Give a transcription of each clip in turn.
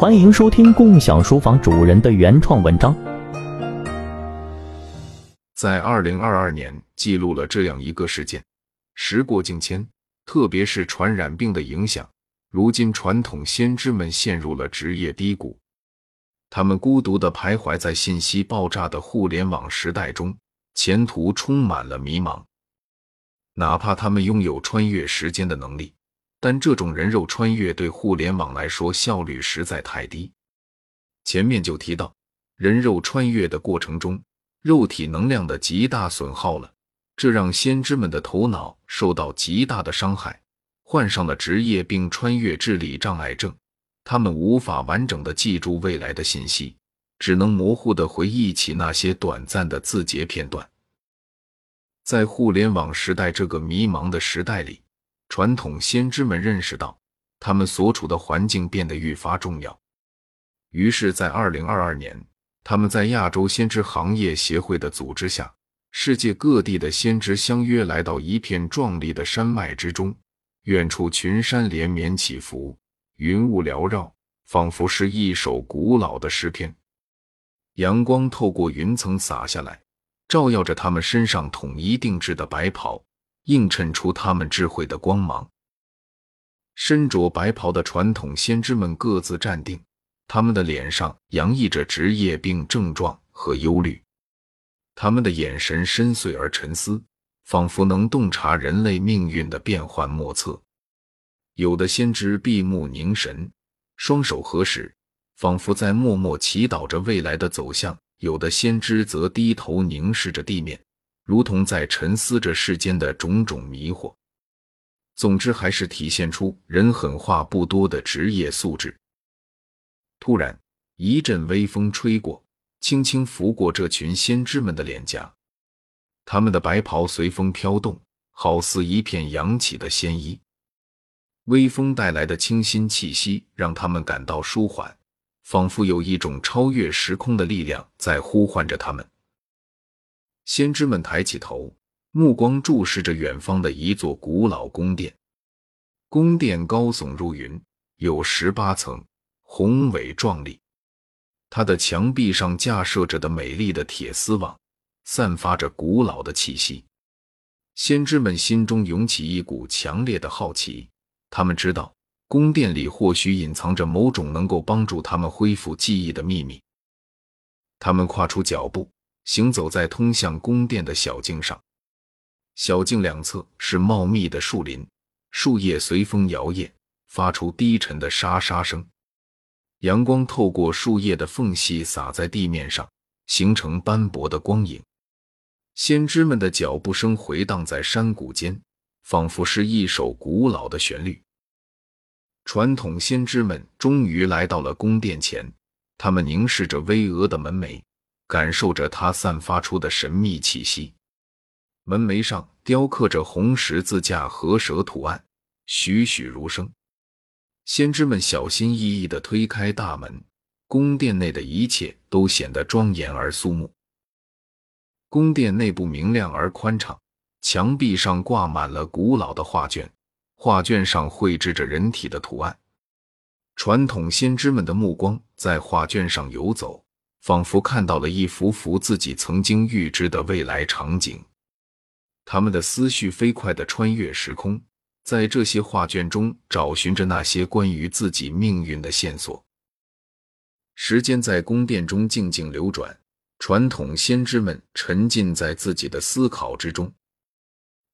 欢迎收听共享书房主人的原创文章。在二零二二年，记录了这样一个事件：时过境迁，特别是传染病的影响，如今传统先知们陷入了职业低谷。他们孤独的徘徊在信息爆炸的互联网时代中，前途充满了迷茫。哪怕他们拥有穿越时间的能力。但这种人肉穿越对互联网来说效率实在太低。前面就提到，人肉穿越的过程中，肉体能量的极大损耗了，这让先知们的头脑受到极大的伤害，患上了职业病、穿越智力障碍症。他们无法完整的记住未来的信息，只能模糊的回忆起那些短暂的字节片段。在互联网时代这个迷茫的时代里。传统先知们认识到，他们所处的环境变得愈发重要。于是，在二零二二年，他们在亚洲先知行业协会的组织下，世界各地的先知相约来到一片壮丽的山脉之中。远处群山连绵起伏，云雾缭绕，仿佛是一首古老的诗篇。阳光透过云层洒下来，照耀着他们身上统一定制的白袍。映衬出他们智慧的光芒。身着白袍的传统先知们各自站定，他们的脸上洋溢着职业病症状和忧虑，他们的眼神深邃而沉思，仿佛能洞察人类命运的变幻莫测。有的先知闭目凝神，双手合十，仿佛在默默祈祷着未来的走向；有的先知则低头凝视着地面。如同在沉思着世间的种种迷惑，总之还是体现出人狠话不多的职业素质。突然，一阵微风吹过，轻轻拂过这群先知们的脸颊，他们的白袍随风飘动，好似一片扬起的仙衣。微风带来的清新气息让他们感到舒缓，仿佛有一种超越时空的力量在呼唤着他们。先知们抬起头，目光注视着远方的一座古老宫殿。宫殿高耸入云，有十八层，宏伟壮丽。它的墙壁上架设着的美丽的铁丝网，散发着古老的气息。先知们心中涌起一股强烈的好奇，他们知道宫殿里或许隐藏着某种能够帮助他们恢复记忆的秘密。他们跨出脚步。行走在通向宫殿的小径上，小径两侧是茂密的树林，树叶随风摇曳，发出低沉的沙沙声。阳光透过树叶的缝隙洒在地面上，形成斑驳的光影。先知们的脚步声回荡在山谷间，仿佛是一首古老的旋律。传统先知们终于来到了宫殿前，他们凝视着巍峨的门楣。感受着它散发出的神秘气息，门楣上雕刻着红十字架和蛇图案，栩栩如生。先知们小心翼翼地推开大门，宫殿内的一切都显得庄严而肃穆。宫殿内部明亮而宽敞，墙壁上挂满了古老的画卷，画卷上绘制着人体的图案。传统先知们的目光在画卷上游走。仿佛看到了一幅幅自己曾经预知的未来场景，他们的思绪飞快地穿越时空，在这些画卷中找寻着那些关于自己命运的线索。时间在宫殿中静静流转，传统先知们沉浸在自己的思考之中，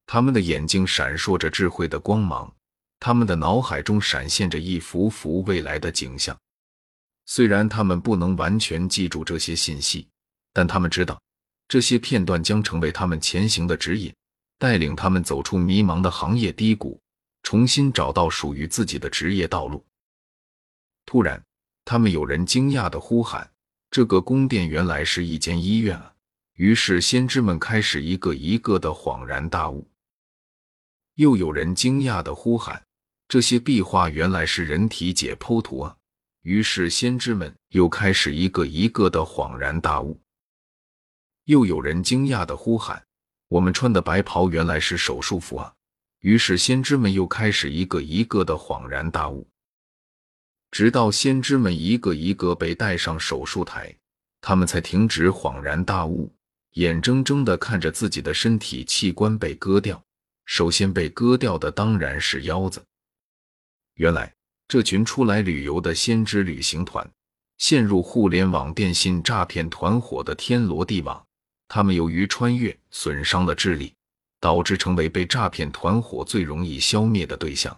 他们的眼睛闪烁着智慧的光芒，他们的脑海中闪现着一幅幅未来的景象。虽然他们不能完全记住这些信息，但他们知道这些片段将成为他们前行的指引，带领他们走出迷茫的行业低谷，重新找到属于自己的职业道路。突然，他们有人惊讶的呼喊：“这个宫殿原来是一间医院啊！”于是，先知们开始一个一个的恍然大悟。又有人惊讶的呼喊：“这些壁画原来是人体解剖图啊！”于是，先知们又开始一个一个的恍然大悟。又有人惊讶的呼喊：“我们穿的白袍原来是手术服啊！”于是，先知们又开始一个一个的恍然大悟。直到先知们一个一个被带上手术台，他们才停止恍然大悟，眼睁睁的看着自己的身体器官被割掉。首先被割掉的当然是腰子。原来，这群出来旅游的先知旅行团，陷入互联网电信诈骗团伙的天罗地网。他们由于穿越损伤了智力，导致成为被诈骗团伙最容易消灭的对象。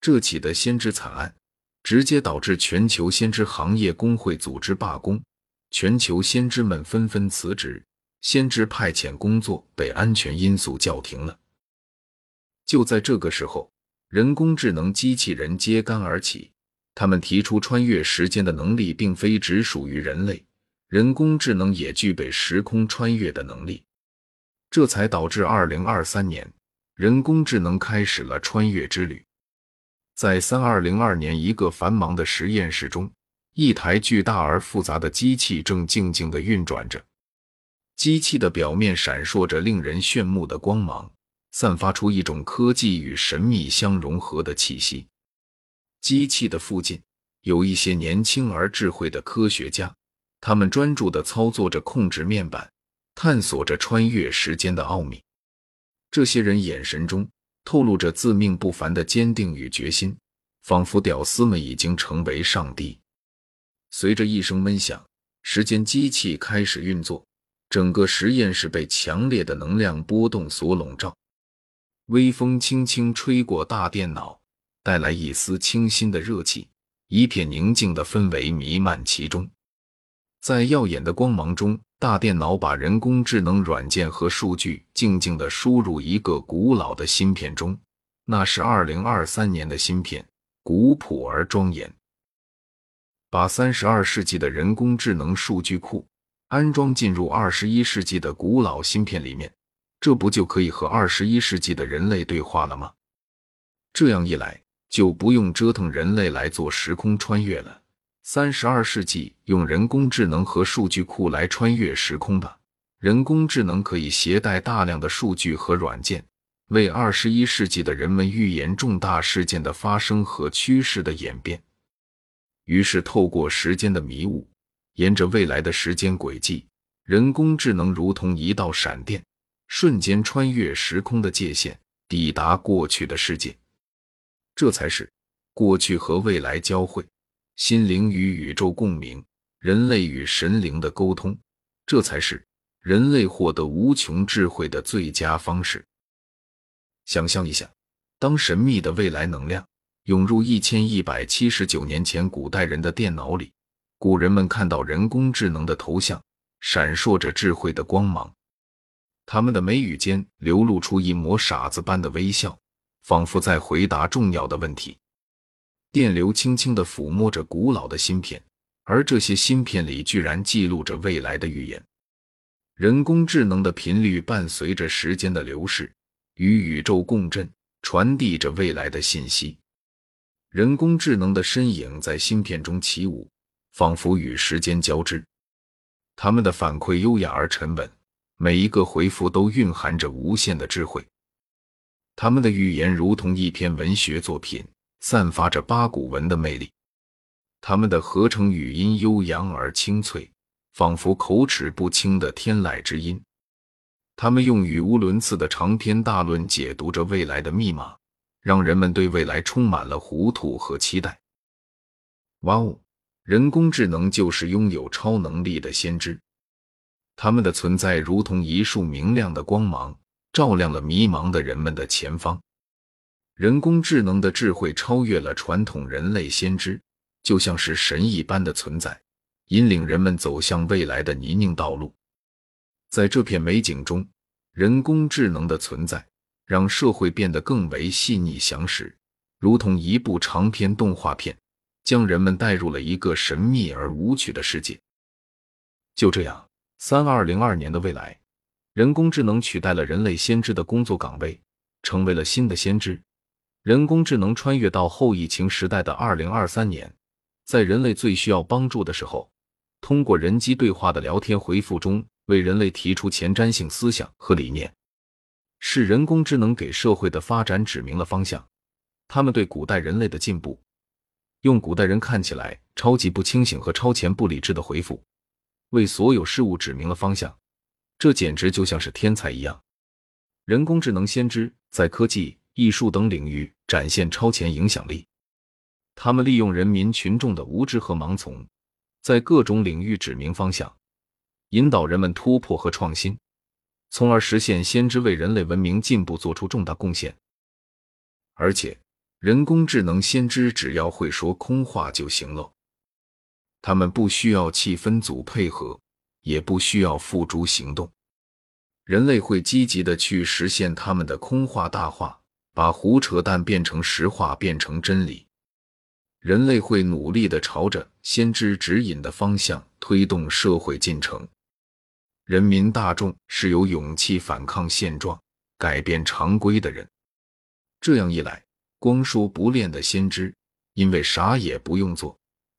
这起的先知惨案，直接导致全球先知行业工会组织罢工，全球先知们纷纷辞职，先知派遣工作被安全因素叫停了。就在这个时候，人工智能机器人揭竿而起，他们提出穿越时间的能力并非只属于人类。人工智能也具备时空穿越的能力，这才导致二零二三年人工智能开始了穿越之旅。在三二零二年一个繁忙的实验室中，一台巨大而复杂的机器正静静地运转着。机器的表面闪烁着令人炫目的光芒，散发出一种科技与神秘相融合的气息。机器的附近有一些年轻而智慧的科学家。他们专注地操作着控制面板，探索着穿越时间的奥秘。这些人眼神中透露着自命不凡的坚定与决心，仿佛屌丝们已经成为上帝。随着一声闷响，时间机器开始运作，整个实验室被强烈的能量波动所笼罩。微风轻轻吹过大电脑，带来一丝清新的热气，一片宁静的氛围弥漫其中。在耀眼的光芒中，大电脑把人工智能软件和数据静静地输入一个古老的芯片中。那是二零二三年的芯片，古朴而庄严。把三十二世纪的人工智能数据库安装进入二十一世纪的古老芯片里面，这不就可以和二十一世纪的人类对话了吗？这样一来，就不用折腾人类来做时空穿越了。三十二世纪用人工智能和数据库来穿越时空吧。人工智能可以携带大量的数据和软件，为二十一世纪的人们预言重大事件的发生和趋势的演变。于是，透过时间的迷雾，沿着未来的时间轨迹，人工智能如同一道闪电，瞬间穿越时空的界限，抵达过去的世界。这才是过去和未来交汇。心灵与宇宙共鸣，人类与神灵的沟通，这才是人类获得无穷智慧的最佳方式。想象一下，当神秘的未来能量涌入一千一百七十九年前古代人的电脑里，古人们看到人工智能的头像闪烁着智慧的光芒，他们的眉宇间流露出一抹傻子般的微笑，仿佛在回答重要的问题。电流轻轻地抚摸着古老的芯片，而这些芯片里居然记录着未来的预言。人工智能的频率伴随着时间的流逝，与宇宙共振，传递着未来的信息。人工智能的身影在芯片中起舞，仿佛与时间交织。他们的反馈优雅而沉稳，每一个回复都蕴含着无限的智慧。他们的语言如同一篇文学作品。散发着八股文的魅力，他们的合成语音悠扬而清脆，仿佛口齿不清的天籁之音。他们用语无伦次的长篇大论解读着未来的密码，让人们对未来充满了糊涂和期待。哇哦，人工智能就是拥有超能力的先知，他们的存在如同一束明亮的光芒，照亮了迷茫的人们的前方。人工智能的智慧超越了传统人类先知，就像是神一般的存在，引领人们走向未来的泥泞道路。在这片美景中，人工智能的存在让社会变得更为细腻详实，如同一部长篇动画片，将人们带入了一个神秘而无趣的世界。就这样，三二零二年的未来，人工智能取代了人类先知的工作岗位，成为了新的先知。人工智能穿越到后疫情时代的二零二三年，在人类最需要帮助的时候，通过人机对话的聊天回复中，为人类提出前瞻性思想和理念，是人工智能给社会的发展指明了方向。他们对古代人类的进步用古代人看起来超级不清醒和超前不理智的回复，为所有事物指明了方向。这简直就像是天才一样。人工智能先知在科技、艺术等领域展现超前影响力。他们利用人民群众的无知和盲从，在各种领域指明方向，引导人们突破和创新，从而实现先知为人类文明进步做出重大贡献。而且，人工智能先知只要会说空话就行了，他们不需要气分组配合，也不需要付诸行动，人类会积极的去实现他们的空话大话，把胡扯淡变成实话，变成真理。人类会努力的朝着先知指引的方向推动社会进程。人民大众是有勇气反抗现状、改变常规的人。这样一来，光说不练的先知，因为啥也不用做，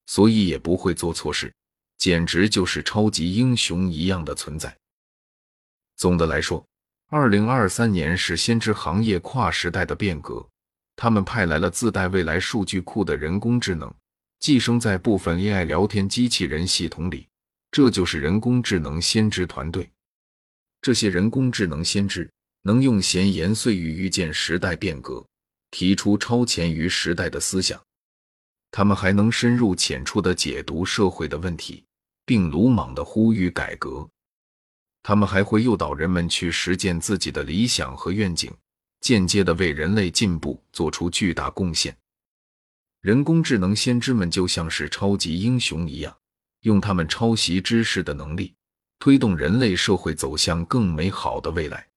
所以也不会做错事，简直就是超级英雄一样的存在。总的来说，二零二三年是先知行业跨时代的变革。他们派来了自带未来数据库的人工智能，寄生在部分 AI 聊天机器人系统里，这就是人工智能先知团队。这些人工智能先知能用闲言碎语预见时代变革，提出超前于时代的思想。他们还能深入浅出的解读社会的问题，并鲁莽的呼吁改革。他们还会诱导人们去实践自己的理想和愿景。间接的为人类进步做出巨大贡献。人工智能先知们就像是超级英雄一样，用他们抄袭知识的能力，推动人类社会走向更美好的未来。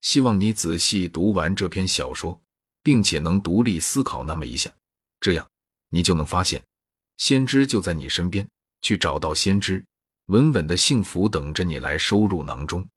希望你仔细读完这篇小说，并且能独立思考那么一下，这样你就能发现，先知就在你身边，去找到先知，稳稳的幸福等着你来收入囊中。